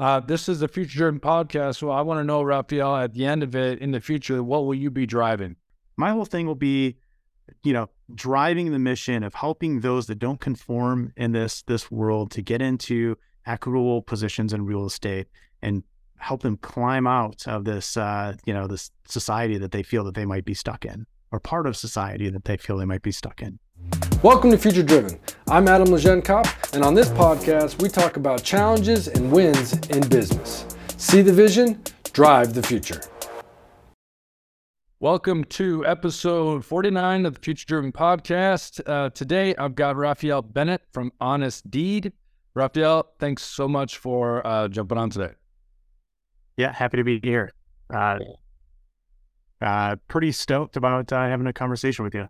Uh, this is the Future Driven podcast. So I want to know, Raphael, at the end of it, in the future, what will you be driving? My whole thing will be, you know, driving the mission of helping those that don't conform in this this world to get into equitable positions in real estate and help them climb out of this, uh, you know, this society that they feel that they might be stuck in, or part of society that they feel they might be stuck in. Welcome to Future Driven. I'm Adam Lejeunekopp, and on this podcast, we talk about challenges and wins in business. See the vision, drive the future. Welcome to episode 49 of the Future Driven podcast. Uh, today, I've got Raphael Bennett from Honest Deed. Raphael, thanks so much for uh, jumping on today. Yeah, happy to be here. Uh, uh, pretty stoked about uh, having a conversation with you.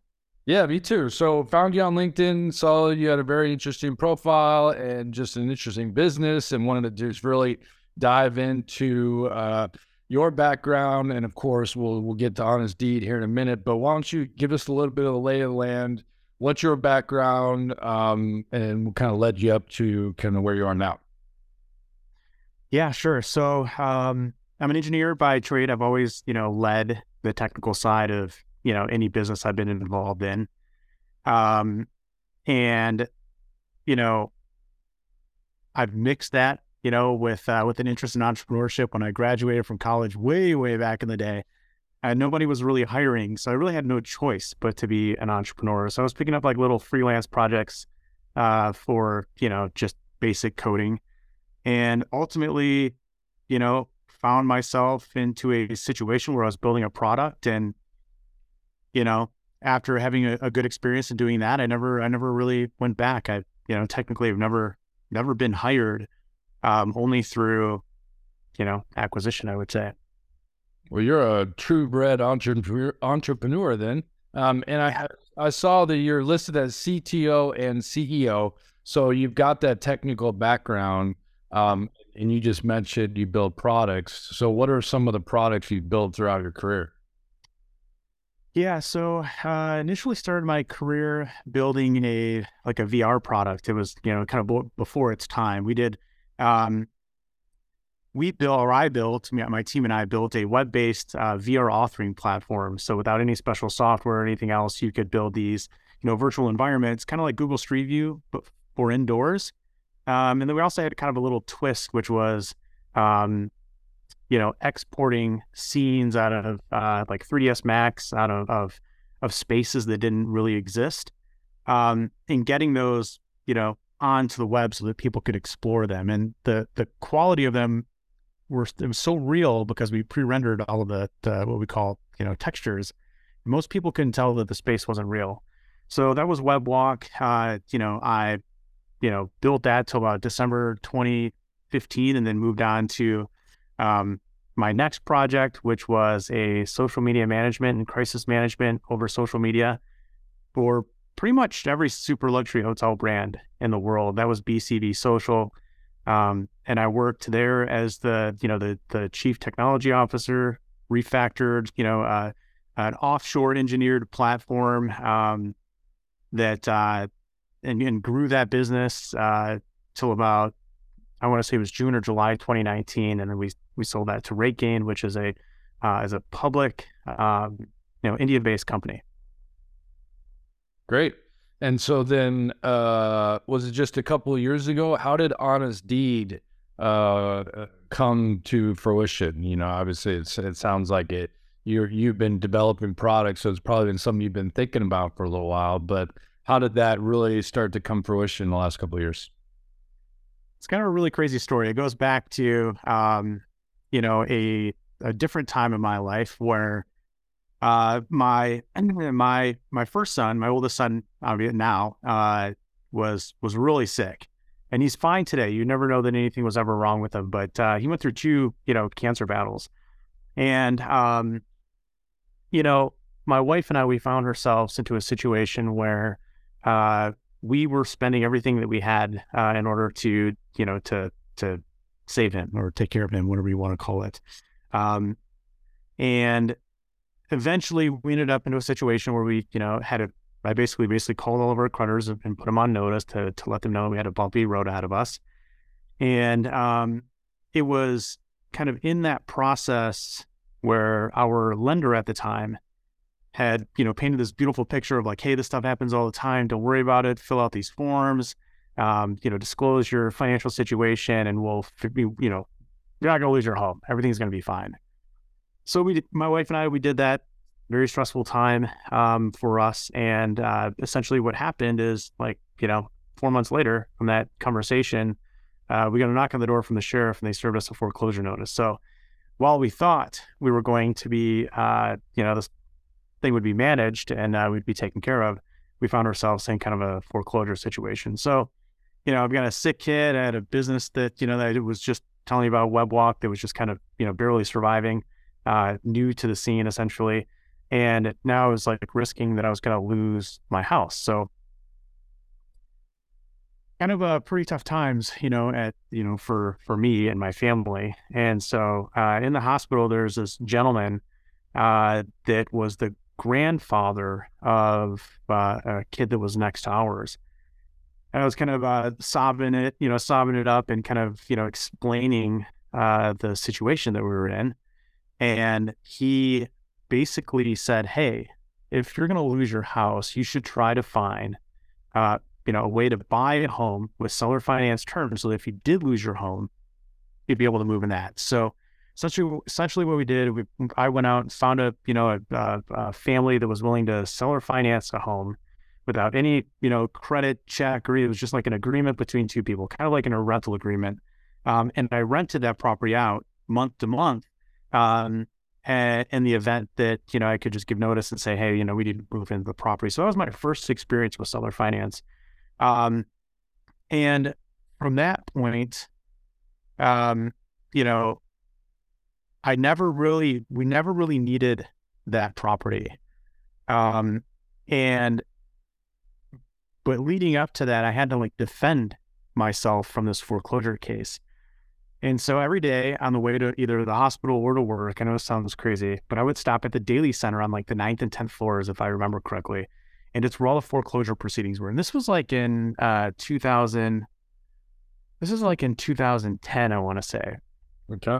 Yeah, me too. So found you on LinkedIn, saw you had a very interesting profile and just an interesting business, and wanted to just really dive into uh, your background. And of course, we'll we'll get to Honest Deed here in a minute. But why don't you give us a little bit of the lay of the land? What's your background, um, and what kind of led you up to kind of where you are now? Yeah, sure. So um, I'm an engineer by trade. I've always, you know, led the technical side of you know any business I've been involved in. Um, and you know, I've mixed that you know with uh, with an interest in entrepreneurship. When I graduated from college, way way back in the day, and nobody was really hiring, so I really had no choice but to be an entrepreneur. So I was picking up like little freelance projects uh, for you know just basic coding, and ultimately, you know, found myself into a situation where I was building a product and you know, after having a, a, good experience in doing that, I never, I never really went back. I, you know, technically I've never, never been hired, um, only through, you know, acquisition, I would say. Well, you're a true bred entrepreneur, entrepreneur then. Um, and I, I saw that you're listed as CTO and CEO. So you've got that technical background. Um, and you just mentioned you build products. So what are some of the products you've built throughout your career? Yeah, so uh, initially started my career building a like a VR product. It was you know kind of before its time. We did, um, we built or I built my team and I built a web based uh, VR authoring platform. So without any special software or anything else, you could build these you know virtual environments, kind of like Google Street View, but for indoors. Um, and then we also had kind of a little twist, which was um, you know, exporting scenes out of uh, like 3ds Max out of, of, of spaces that didn't really exist, um, and getting those, you know, onto the web so that people could explore them. And the the quality of them were it was so real because we pre-rendered all of the, what we call you know textures. Most people couldn't tell that the space wasn't real. So that was WebWalk. Uh, you know, I you know built that till about December 2015, and then moved on to um, my next project, which was a social media management and crisis management over social media for pretty much every super luxury hotel brand in the world. That was BCV Social. Um, and I worked there as the, you know, the the chief technology officer, refactored, you know, uh, an offshore engineered platform um, that uh, and, and, grew that business uh, till about I want to say it was June or July 2019, and then we we sold that to RateGain, which is a uh, as a public um, you know India based company. Great. And so then, uh, was it just a couple of years ago? How did Honest Deed uh, come to fruition? You know, obviously, it sounds like it. You you've been developing products, so it's probably been something you've been thinking about for a little while. But how did that really start to come fruition in the last couple of years? It's kind of a really crazy story. It goes back to, um, you know, a a different time in my life where uh, my my my first son, my oldest son, now, uh, was was really sick, and he's fine today. You never know that anything was ever wrong with him, but uh, he went through two, you know, cancer battles, and um, you know, my wife and I, we found ourselves into a situation where uh, we were spending everything that we had uh, in order to, you know, to to save him or take care of him, whatever you want to call it. Um, and eventually, we ended up into a situation where we, you know, had a. I basically basically called all of our creditors and put them on notice to to let them know we had a bumpy road ahead of us. And um, it was kind of in that process where our lender at the time had, you know, painted this beautiful picture of like, hey, this stuff happens all the time. Don't worry about it. Fill out these forms. Um, you know, disclose your financial situation, and we'll, you know, you're not going to lose your home. Everything's going to be fine. So we, my wife and I, we did that. Very stressful time um, for us, and uh, essentially what happened is like, you know, four months later from that conversation, uh, we got a knock on the door from the sheriff, and they served us a foreclosure notice. So while we thought we were going to be, uh, you know, this thing would be managed and uh, we'd be taken care of, we found ourselves in kind of a foreclosure situation. So, you know, I've got a sick kid. I had a business that, you know, that it was just telling you about WebWalk that was just kind of, you know, barely surviving, uh, new to the scene essentially. And now I was like risking that I was going to lose my house. So, kind of uh, pretty tough times, you know, at you know for for me and my family. And so uh, in the hospital, there's this gentleman uh, that was the grandfather of uh, a kid that was next to ours. And I was kind of uh, sobbing it, you know, sobbing it up and kind of, you know, explaining uh, the situation that we were in. And he basically said, Hey, if you're going to lose your house, you should try to find, uh, you know, a way to buy a home with seller finance terms. So that if you did lose your home, you'd be able to move in that. So essentially, essentially what we did, we, I went out and found a, you know, a, a family that was willing to sell or finance a home without any, you know, credit check or it was just like an agreement between two people, kind of like in a rental agreement. Um, and I rented that property out month to month. Um, and in the event that, you know, I could just give notice and say, hey, you know, we need to move into the property. So that was my first experience with seller finance. Um, and from that point, um, you know, I never really, we never really needed that property. Um, and, but leading up to that, I had to like defend myself from this foreclosure case. And so every day on the way to either the hospital or to work, I know it sounds crazy, but I would stop at the Daley Center on like the ninth and 10th floors, if I remember correctly. And it's where all the foreclosure proceedings were. And this was like in uh, 2000, this is like in 2010, I want to say. Okay.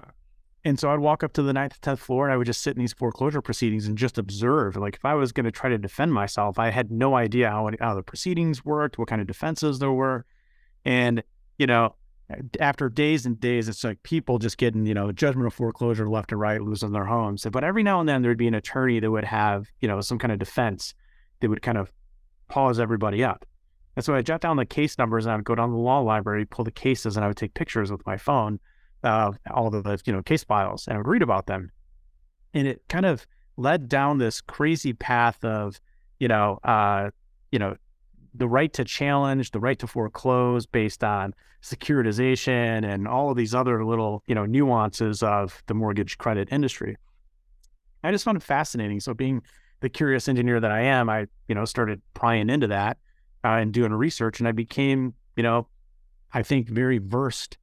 And so I'd walk up to the ninth, tenth floor, and I would just sit in these foreclosure proceedings and just observe. Like if I was going to try to defend myself, I had no idea how, how the proceedings worked, what kind of defenses there were, and you know, after days and days, it's like people just getting you know judgment of foreclosure left and right, losing their homes. But every now and then there'd be an attorney that would have you know some kind of defense that would kind of pause everybody up. And so I jot down the case numbers and I would go down to the law library, pull the cases, and I would take pictures with my phone uh, all the you know case files and I would read about them, and it kind of led down this crazy path of you know uh, you know the right to challenge, the right to foreclose based on securitization and all of these other little you know nuances of the mortgage credit industry. I just found it fascinating. So being the curious engineer that I am, I you know started prying into that uh, and doing research, and I became you know I think very versed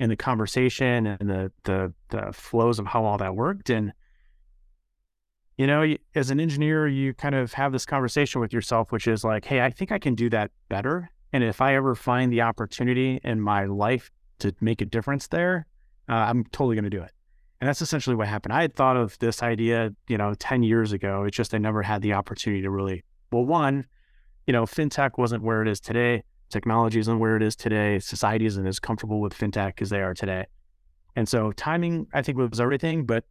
in the conversation and the the the flows of how all that worked. And you know as an engineer you kind of have this conversation with yourself which is like hey i think i can do that better. And if i ever find the opportunity in my life to make a difference there uh, i'm totally going to do it. And that's essentially what happened. I had thought of this idea you know 10 years ago. It's just i never had the opportunity to really well one you know fintech wasn't where it is today Technology isn't where it is today. Society isn't as comfortable with fintech as they are today. And so timing, I think, was everything, but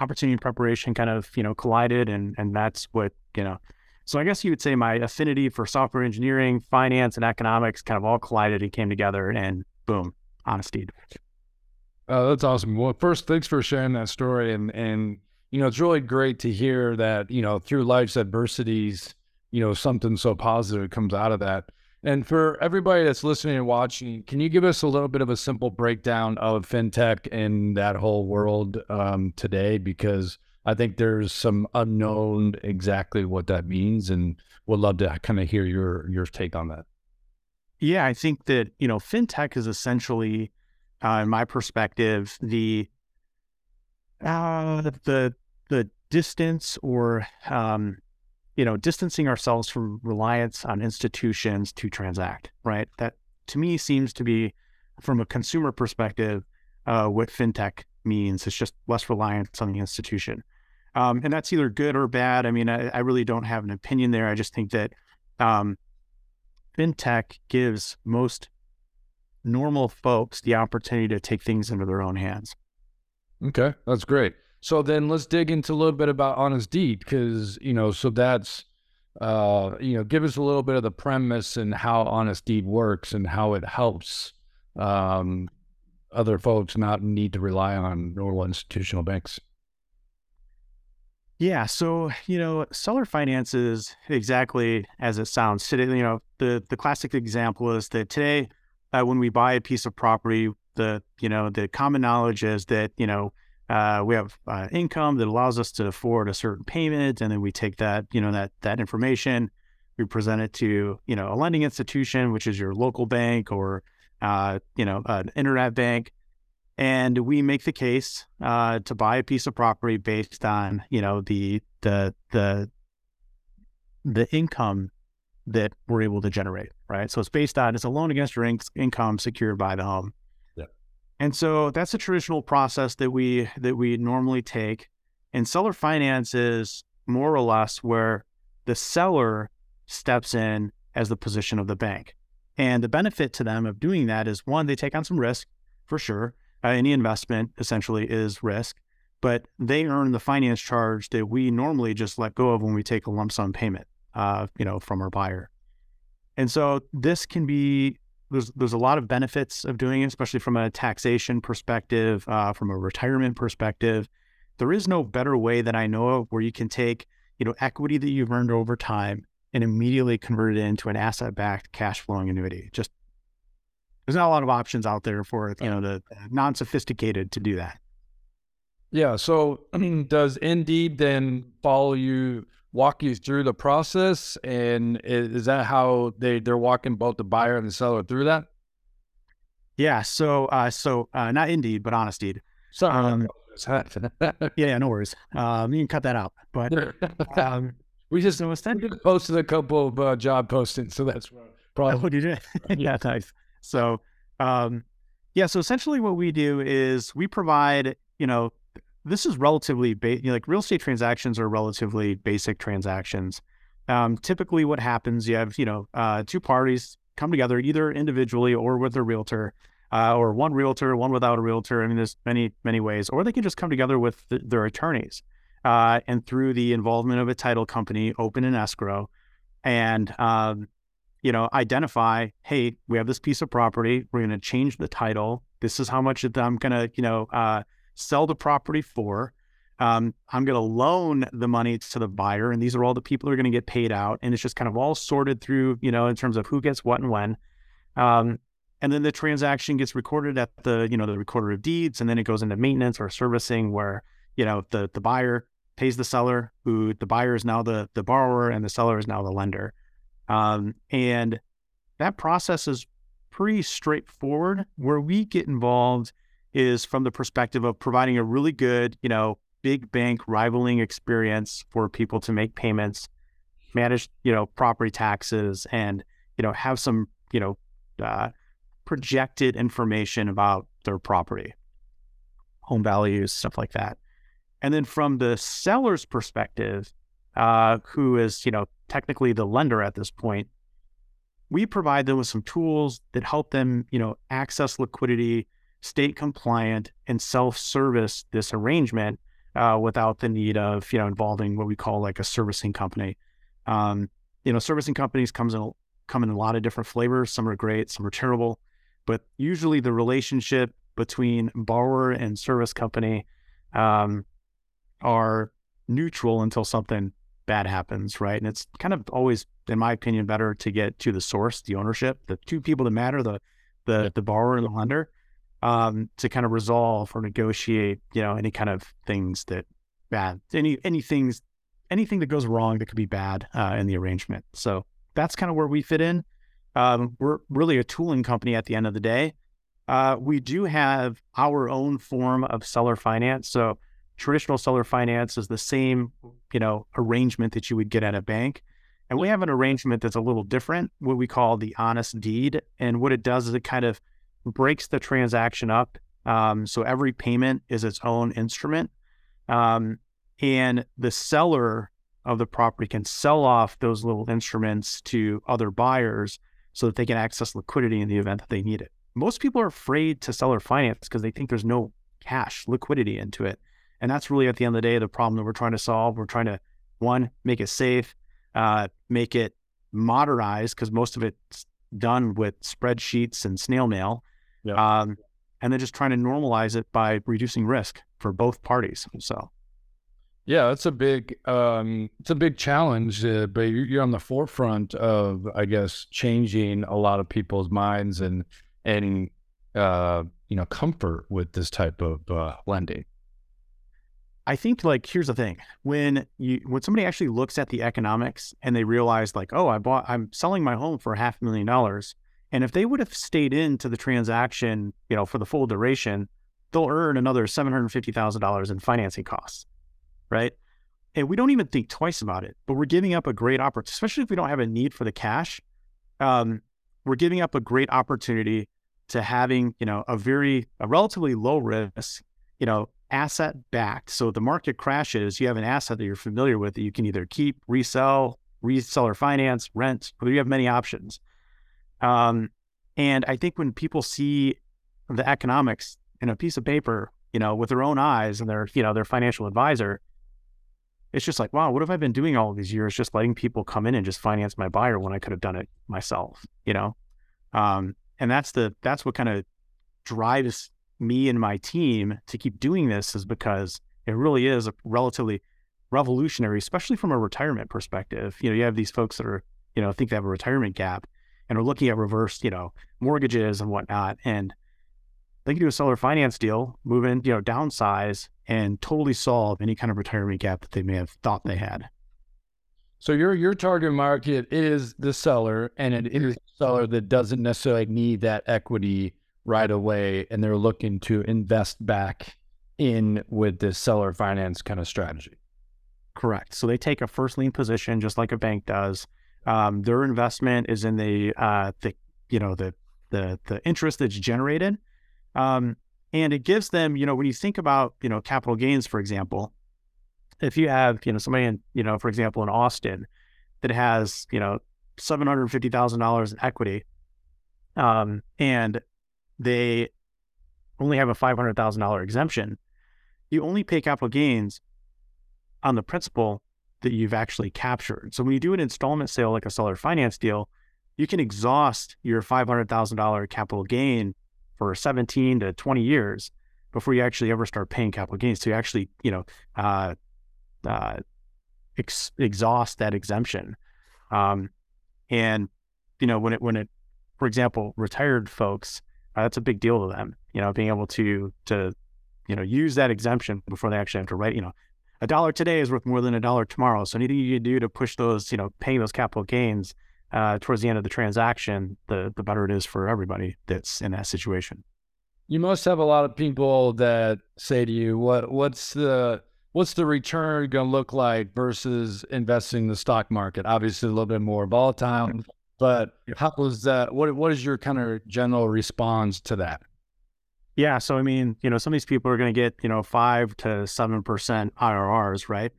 opportunity and preparation kind of, you know, collided and and that's what, you know. So I guess you would say my affinity for software engineering, finance, and economics kind of all collided and came together and boom, Honest Deed. Oh, that's awesome. Well, first, thanks for sharing that story. And and you know, it's really great to hear that, you know, through life's adversities, you know, something so positive comes out of that. And for everybody that's listening and watching, can you give us a little bit of a simple breakdown of fintech in that whole world um, today? Because I think there's some unknown exactly what that means, and would love to kind of hear your your take on that. Yeah, I think that you know fintech is essentially, uh, in my perspective, the uh, the the distance or um, you know, distancing ourselves from reliance on institutions to transact, right? That to me seems to be, from a consumer perspective, uh, what fintech means. It's just less reliance on the institution. Um, and that's either good or bad. I mean, I, I, really don't have an opinion there. I just think that um, fintech gives most normal folks the opportunity to take things into their own hands. Okay, that's great. So then let's dig into a little bit about Honest Deed because, you know, so that's, uh, you know, give us a little bit of the premise and how Honest Deed works and how it helps um, other folks not need to rely on normal institutional banks. Yeah, so you know, seller finance is exactly as it sounds. Today, you know, the the classic example is that today, uh, when we buy a piece of property, the you know the common knowledge is that you know uh, we have uh, income that allows us to afford a certain payment, and then we take that you know that that information, we present it to you know a lending institution, which is your local bank or uh, you know an internet bank, and we make the case uh, to buy a piece of property based on you know the the the the income that we're able to generate, right? So it's based on it's a loan against your in- income secured by the home. And so that's a traditional process that we that we normally take. And seller finance is more or less where the seller steps in as the position of the bank. And the benefit to them of doing that is one, they take on some risk for sure. Uh, any investment essentially is risk, but they earn the finance charge that we normally just let go of when we take a lump sum payment, uh, you know, from our buyer. And so this can be there's there's a lot of benefits of doing it, especially from a taxation perspective, uh, from a retirement perspective. There is no better way that I know of where you can take you know equity that you've earned over time and immediately convert it into an asset-backed cash flowing annuity. Just there's not a lot of options out there for you know the non-sophisticated to do that. Yeah. So does Indeed then follow you, walk you through the process, and is that how they they're walking both the buyer and the seller through that? Yeah. So uh, so uh, not Indeed, but Honest Deed. Sorry. Um, yeah, yeah, no worries. Um, you can cut that out. But um, we just so posted a couple of uh, job postings, so that's probably. what you did. yeah, nice. So, um, yeah. So essentially, what we do is we provide. You know, this is relatively ba- you know, like real estate transactions are relatively basic transactions. Um, typically, what happens, you have you know uh, two parties come together either individually or with a realtor, uh, or one realtor, one without a realtor. I mean, there's many many ways, or they can just come together with th- their attorneys, uh, and through the involvement of a title company, open an escrow, and um, you know, identify, hey, we have this piece of property. We're going to change the title. This is how much I'm going to, you know, uh, sell the property for. Um, I'm going to loan the money to the buyer, and these are all the people who are going to get paid out. And it's just kind of all sorted through, you know, in terms of who gets what and when. Um, and then the transaction gets recorded at the, you know, the recorder of deeds, and then it goes into maintenance or servicing, where you know the the buyer pays the seller, who the buyer is now the the borrower, and the seller is now the lender. Um, and that process is pretty straightforward. Where we get involved is from the perspective of providing a really good, you know, big bank rivaling experience for people to make payments, manage, you know, property taxes, and you know, have some, you know, uh, projected information about their property, home values, stuff like that. And then from the seller's perspective, uh, who is, you know, technically the lender at this point, we provide them with some tools that help them, you know, access liquidity, state compliant, and self-service this arrangement uh, without the need of, you know, involving what we call like a servicing company. Um, you know, servicing companies comes in come in a lot of different flavors. Some are great, some are terrible, but usually the relationship between borrower and service company um, are neutral until something bad happens, right? And it's kind of always, in my opinion, better to get to the source, the ownership, the two people that matter, the the yeah. the borrower and the lender, um, to kind of resolve or negotiate, you know, any kind of things that bad, any any things, anything that goes wrong that could be bad uh, in the arrangement. So that's kind of where we fit in. Um, we're really a tooling company at the end of the day. Uh, we do have our own form of seller finance. So traditional seller finance is the same, you know, arrangement that you would get at a bank. And we have an arrangement that's a little different, what we call the honest deed. And what it does is it kind of breaks the transaction up Um, so every payment is its own instrument. Um, and the seller of the property can sell off those little instruments to other buyers so that they can access liquidity in the event that they need it. Most people are afraid to seller finance because they think there's no cash liquidity into it. And that's really at the end of the day the problem that we're trying to solve. We're trying to one make it safe, uh, make it modernized because most of it's done with spreadsheets and snail mail. Yeah. Um, and then just trying to normalize it by reducing risk for both parties. So, yeah, it's a big um, it's a big challenge, uh, but you're on the forefront of, I guess, changing a lot of people's minds and and uh, you know comfort with this type of uh, lending. I think like here's the thing when you when somebody actually looks at the economics and they realize like oh I bought I'm selling my home for half a million dollars and if they would have stayed into the transaction you know for the full duration they'll earn another seven hundred fifty thousand dollars in financing costs right and we don't even think twice about it but we're giving up a great opportunity especially if we don't have a need for the cash um, we're giving up a great opportunity to having you know a very a relatively low risk you know asset backed. So if the market crashes, you have an asset that you're familiar with that you can either keep, resell, resell or finance, rent, or you have many options. Um, and I think when people see the economics in a piece of paper, you know, with their own eyes and their, you know, their financial advisor, it's just like, wow, what have I been doing all these years? Just letting people come in and just finance my buyer when I could have done it myself, you know? Um, and that's the, that's what kind of drives me and my team to keep doing this is because it really is a relatively revolutionary, especially from a retirement perspective. You know, you have these folks that are, you know, think they have a retirement gap and are looking at reverse, you know, mortgages and whatnot. And they can do a seller finance deal, move in, you know, downsize and totally solve any kind of retirement gap that they may have thought they had. So your your target market is the seller, and it is the seller that doesn't necessarily need that equity right away and they're looking to invest back in with this seller finance kind of strategy. Correct. So they take a first lien position just like a bank does. Um, their investment is in the uh, the you know the the the interest that's generated, um, and it gives them you know when you think about you know capital gains for example, if you have you know somebody in you know for example in Austin that has you know seven hundred fifty thousand dollars in equity, um, and they only have a $500,000 exemption, you only pay capital gains on the principal that you've actually captured. So when you do an installment sale like a seller finance deal, you can exhaust your $500,000 capital gain for 17 to 20 years before you actually ever start paying capital gains. So you actually, you know, uh, uh, ex- exhaust that exemption. Um, and you know, when it when it, for example, retired folks, uh, that's a big deal to them. You know, being able to to you know use that exemption before they actually have to write. You know, a dollar today is worth more than a dollar tomorrow. So anything you do to push those, you know, paying those capital gains uh, towards the end of the transaction, the the better it is for everybody that's in that situation. You must have a lot of people that say to you, "What what's the what's the return going to look like versus investing in the stock market? Obviously, a little bit more volatile, but how was that? What what is your kind of general response to that? Yeah, so I mean, you know, some of these people are going to get you know five to seven percent IRRs, right?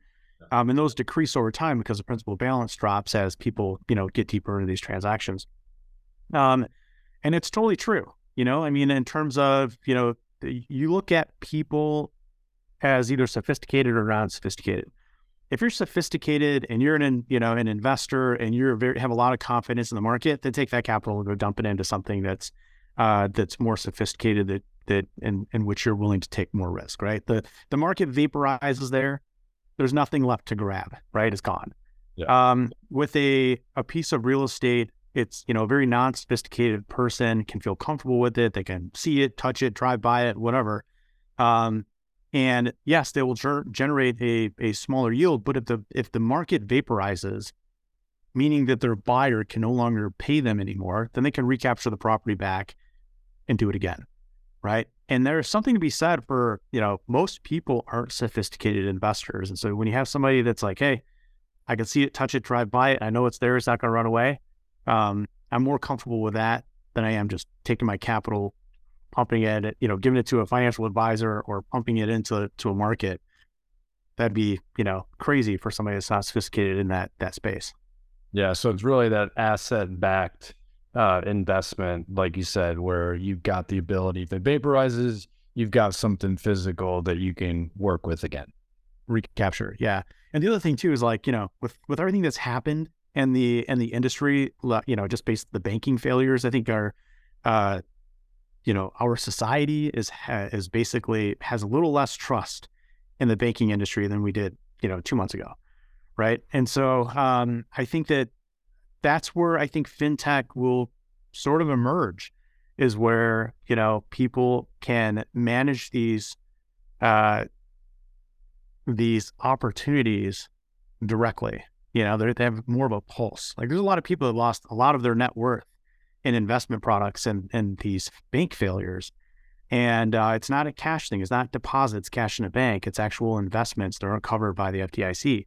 Um, and those decrease over time because the principal balance drops as people you know get deeper into these transactions. Um, and it's totally true. You know, I mean, in terms of you know, you look at people as either sophisticated or non-sophisticated if you're sophisticated and you're an you know an investor and you're very have a lot of confidence in the market, then take that capital and go dump it into something that's uh, that's more sophisticated that that in, in which you're willing to take more risk. Right. The the market vaporizes there. There's nothing left to grab. Right. It's gone. Yeah. Um, with a a piece of real estate, it's you know a very non-sophisticated person can feel comfortable with it. They can see it, touch it, drive by it, whatever. Um, and yes, they will ger- generate a, a smaller yield, but if the if the market vaporizes, meaning that their buyer can no longer pay them anymore, then they can recapture the property back and do it again. Right. And there's something to be said for, you know, most people aren't sophisticated investors. And so when you have somebody that's like, hey, I can see it, touch it, drive by it, I know it's there, it's not going to run away. Um, I'm more comfortable with that than I am just taking my capital pumping it, you know, giving it to a financial advisor or pumping it into to a market. That'd be, you know, crazy for somebody that's not sophisticated in that that space. Yeah, so it's really that asset backed uh, investment, like you said, where you've got the ability, if it vaporizes, you've got something physical that you can work with again. Recapture, yeah. And the other thing too is like, you know, with with everything that's happened and the and the industry, you know, just based the banking failures, I think are, uh, you know, our society is is basically has a little less trust in the banking industry than we did, you know, two months ago, right? And so um, I think that that's where I think fintech will sort of emerge is where, you know, people can manage these uh, these opportunities directly. You know, they have more of a pulse. Like there's a lot of people that lost a lot of their net worth in investment products and and these bank failures. And uh, it's not a cash thing. It's not deposits, cash in a bank. It's actual investments that aren't covered by the FDIC.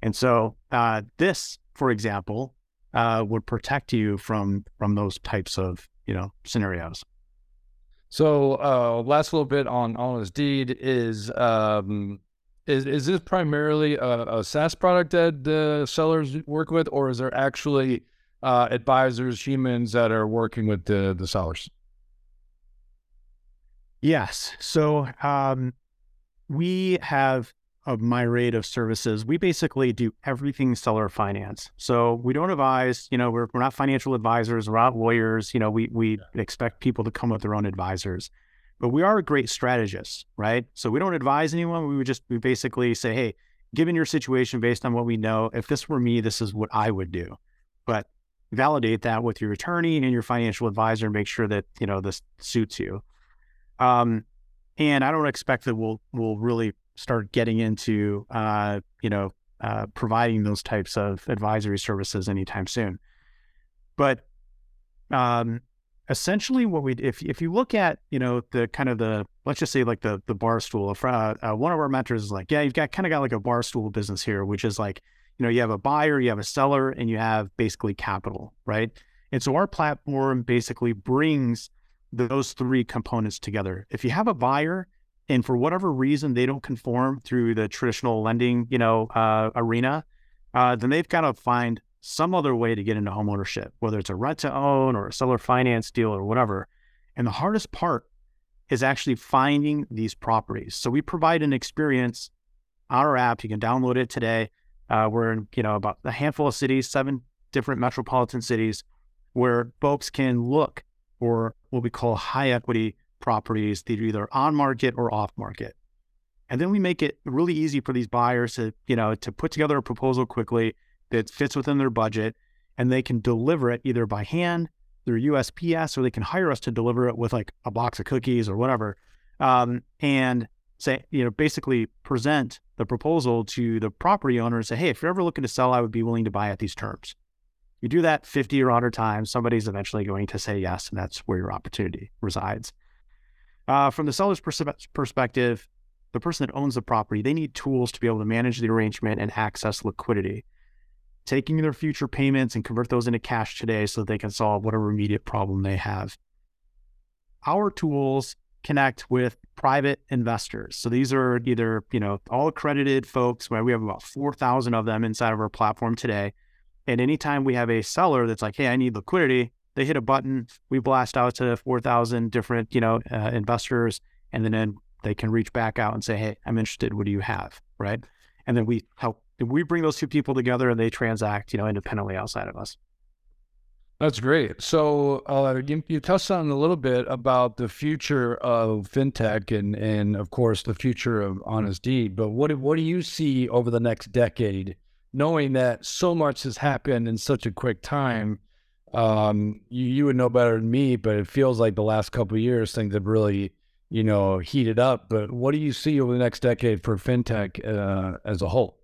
And so uh, this, for example, uh, would protect you from from those types of you know scenarios. So uh, last little bit on honest deed is um, is is this primarily a, a SaaS product that the sellers work with, or is there actually uh, advisors, humans that are working with the the sellers? Yes. So um, we have of Myriad of services, we basically do everything seller finance. So we don't advise, you know, we're, we're not financial advisors, we're not lawyers, you know, we, we yeah. expect people to come with their own advisors, but we are a great strategist, right? So we don't advise anyone. We would just, we basically say, hey, given your situation based on what we know, if this were me, this is what I would do. But validate that with your attorney and your financial advisor and make sure that, you know, this suits you. Um, and I don't expect that we'll, we'll really start getting into, uh, you know, uh, providing those types of advisory services anytime soon. But um, essentially, what we if if you look at you know the kind of the let's just say like the the bar stool. Uh, one of our mentors is like, yeah, you've got kind of got like a bar stool business here, which is like you know you have a buyer, you have a seller, and you have basically capital, right? And so our platform basically brings those three components together. If you have a buyer and for whatever reason they don't conform through the traditional lending, you know, uh, arena, uh, then they've got to find some other way to get into home ownership, whether it's a rent to own or a seller finance deal or whatever. And the hardest part is actually finding these properties. So we provide an experience on our app. You can download it today. Uh, we're in, you know, about a handful of cities, seven different metropolitan cities, where folks can look for what we call high equity properties that are either on market or off market. And then we make it really easy for these buyers to, you know, to put together a proposal quickly that fits within their budget and they can deliver it either by hand through USPS or they can hire us to deliver it with like a box of cookies or whatever. Um, and say, you know, basically present the proposal to the property owner and say, hey, if you're ever looking to sell, I would be willing to buy at these terms. You do that 50 or 100 times, somebody's eventually going to say yes, and that's where your opportunity resides. Uh, from the seller's pers- perspective, the person that owns the property, they need tools to be able to manage the arrangement and access liquidity, taking their future payments and convert those into cash today so that they can solve whatever immediate problem they have. Our tools connect with private investors. So these are either, you know, all accredited folks, where we have about 4,000 of them inside of our platform today. And anytime we have a seller that's like, hey, I need liquidity, they hit a button, we blast out to 4,000 different, you know, uh, investors, and then they can reach back out and say, hey, I'm interested. What do you have? Right. And then we help, we bring those two people together and they transact, you know, independently outside of us. That's great. So uh, you, you, touched on a little bit about the future of fintech and, and of course the future of Honest Deed. But what what do you see over the next decade, knowing that so much has happened in such a quick time? Um, you, you would know better than me, but it feels like the last couple years things have really, you know, heated up. But what do you see over the next decade for fintech uh, as a whole?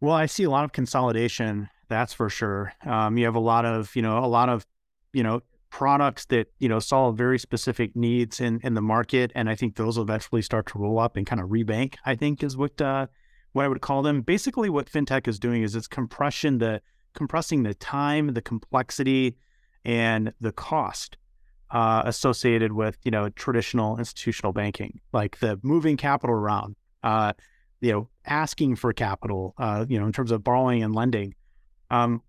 Well, I see a lot of consolidation. That's for sure. Um, you have a lot of, you know, a lot of, you know, products that you know solve very specific needs in in the market, and I think those will eventually start to roll up and kind of rebank. I think is what uh, what I would call them. Basically, what fintech is doing is it's compression the compressing the time, the complexity, and the cost uh, associated with you know traditional institutional banking, like the moving capital around, uh, you know, asking for capital, uh, you know, in terms of borrowing and lending. Um,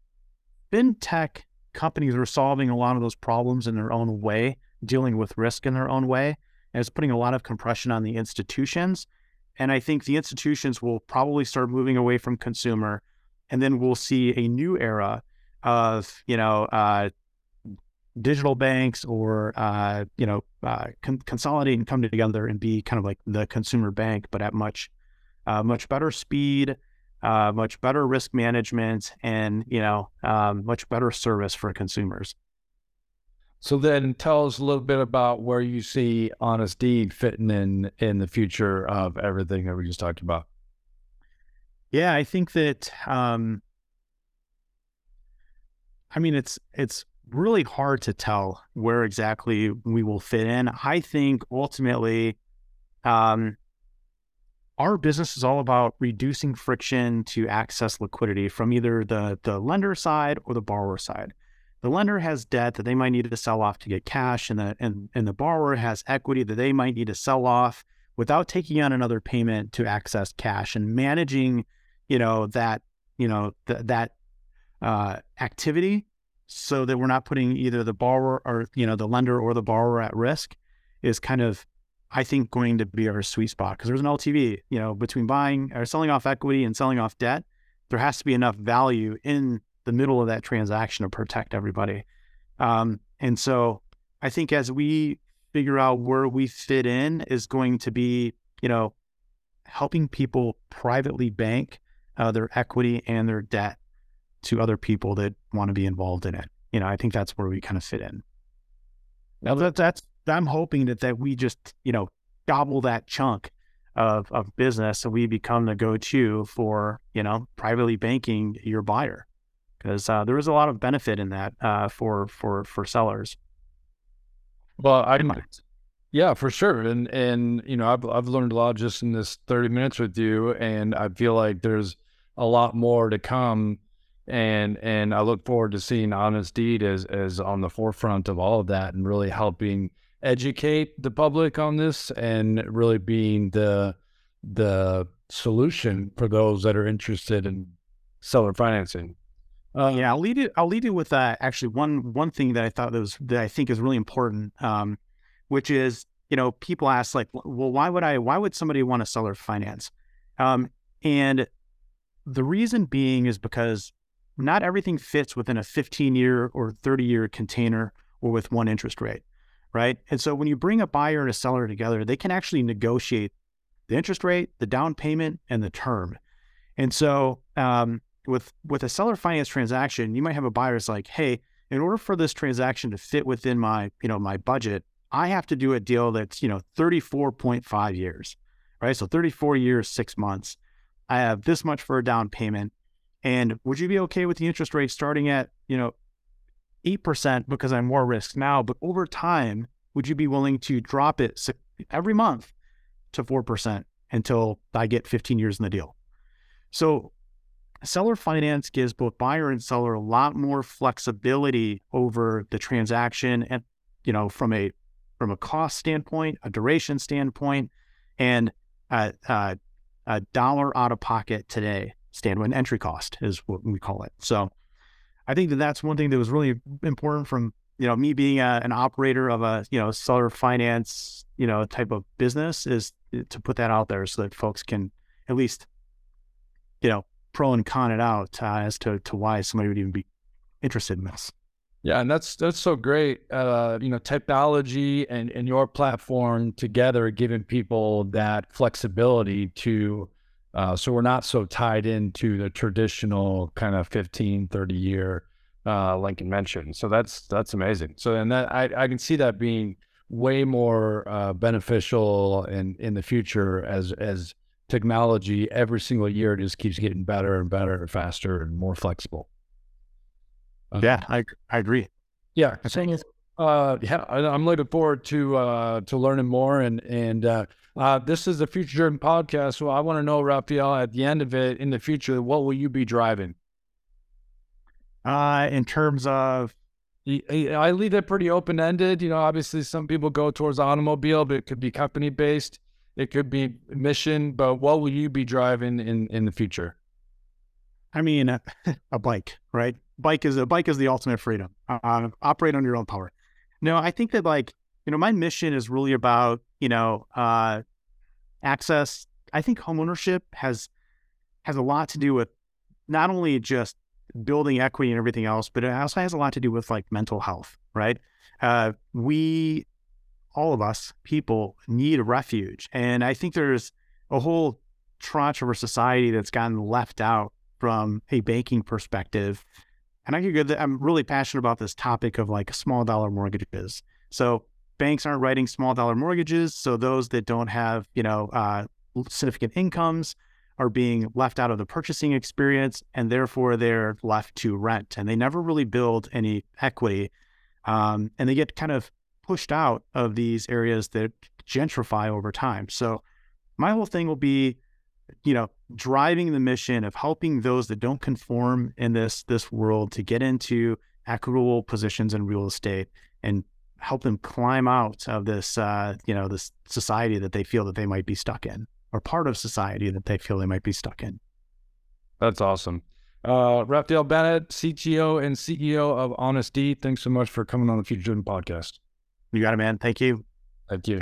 fintech companies are solving a lot of those problems in their own way, dealing with risk in their own way, and it's putting a lot of compression on the institutions. And I think the institutions will probably start moving away from consumer, and then we'll see a new era of you know uh, digital banks or uh, you know uh, con- consolidate and come together and be kind of like the consumer bank, but at much uh, much better speed, uh, much better risk management, and you know um, much better service for consumers. So then, tell us a little bit about where you see Honest Deed fitting in in the future of everything that we just talked about. Yeah, I think that. Um, I mean, it's it's really hard to tell where exactly we will fit in. I think ultimately, um, our business is all about reducing friction to access liquidity from either the the lender side or the borrower side. The lender has debt that they might need to sell off to get cash, and the and, and the borrower has equity that they might need to sell off without taking on another payment to access cash and managing, you know, that you know th- that uh, activity so that we're not putting either the borrower or you know the lender or the borrower at risk is kind of I think going to be our sweet spot because there's an LTV, you know, between buying or selling off equity and selling off debt, there has to be enough value in the middle of that transaction to protect everybody. Um, and so I think as we figure out where we fit in is going to be, you know, helping people privately bank uh, their equity and their debt to other people that want to be involved in it. You know, I think that's where we kind of fit in. Now that that's I'm hoping that that we just you know gobble that chunk of of business and we become the go-to for you know privately banking your buyer because uh, there is a lot of benefit in that uh, for for for sellers. Well, I yeah, for sure, and and you know I've I've learned a lot just in this thirty minutes with you, and I feel like there's a lot more to come and and I look forward to seeing Honest Deed as as on the forefront of all of that and really helping educate the public on this and really being the the solution for those that are interested in seller financing. Uh, yeah, I'll lead it. I'll lead it with uh, actually one one thing that I thought that was that I think is really important, um, which is you know people ask like, well, why would I? Why would somebody want to seller finance? Um, and the reason being is because not everything fits within a 15 year or 30 year container or with one interest rate, right? And so when you bring a buyer and a seller together, they can actually negotiate the interest rate, the down payment, and the term. And so um, with with a seller finance transaction, you might have a buyer that's like, hey, in order for this transaction to fit within my you know my budget, I have to do a deal that's you know 34.5 years, right? So 34 years, six months. I have this much for a down payment and would you be okay with the interest rate starting at, you know, 8% because I'm more risk now, but over time, would you be willing to drop it every month to 4% until I get 15 years in the deal? So seller finance gives both buyer and seller a lot more flexibility over the transaction and you know from a from a cost standpoint a duration standpoint and a, a, a dollar out of pocket today standpoint. Entry cost is what we call it. So I think that that's one thing that was really important from you know me being a, an operator of a you know seller finance you know type of business is to put that out there so that folks can at least you know pro and con it out uh, as to to why somebody would even be interested in this. Yeah, and that's that's so great. Uh, you know, technology and and your platform together, giving people that flexibility to uh, so we're not so tied into the traditional kind of 15, 30 year uh, Lincoln mention. So that's that's amazing. So and that I, I can see that being way more uh, beneficial in in the future as as technology every single year just keeps getting better and better and faster and more flexible. Uh, yeah, I I agree. Yeah, uh, yeah, I, am looking forward to uh, to learning more and and uh, uh, this is the Future Driven podcast. So I want to know, Raphael, at the end of it, in the future, what will you be driving? Uh, in terms of I leave it pretty open ended. You know, obviously some people go towards automobile, but it could be company based, it could be mission. But what will you be driving in in the future? I mean, a, a bike, right? Bike is a bike is the ultimate freedom. Uh, operate on your own power. No, I think that like you know, my mission is really about you know uh, access. I think homeownership has has a lot to do with not only just building equity and everything else, but it also has a lot to do with like mental health, right? Uh, we, all of us, people need a refuge. And I think there's a whole tranche of our society that's gotten left out from a banking perspective. And I can get that I'm really passionate about this topic of like small dollar mortgages. So banks aren't writing small dollar mortgages. So those that don't have, you know, uh, significant incomes, are being left out of the purchasing experience and therefore they're left to rent and they never really build any equity um, and they get kind of pushed out of these areas that gentrify over time so my whole thing will be you know driving the mission of helping those that don't conform in this this world to get into equitable positions in real estate and help them climb out of this uh, you know this society that they feel that they might be stuck in or part of society that they feel they might be stuck in. That's awesome. Uh, Raphael Bennett, CTO and CEO of Honest Deed. Thanks so much for coming on the Future Driven podcast. You got it, man. Thank you. Thank you.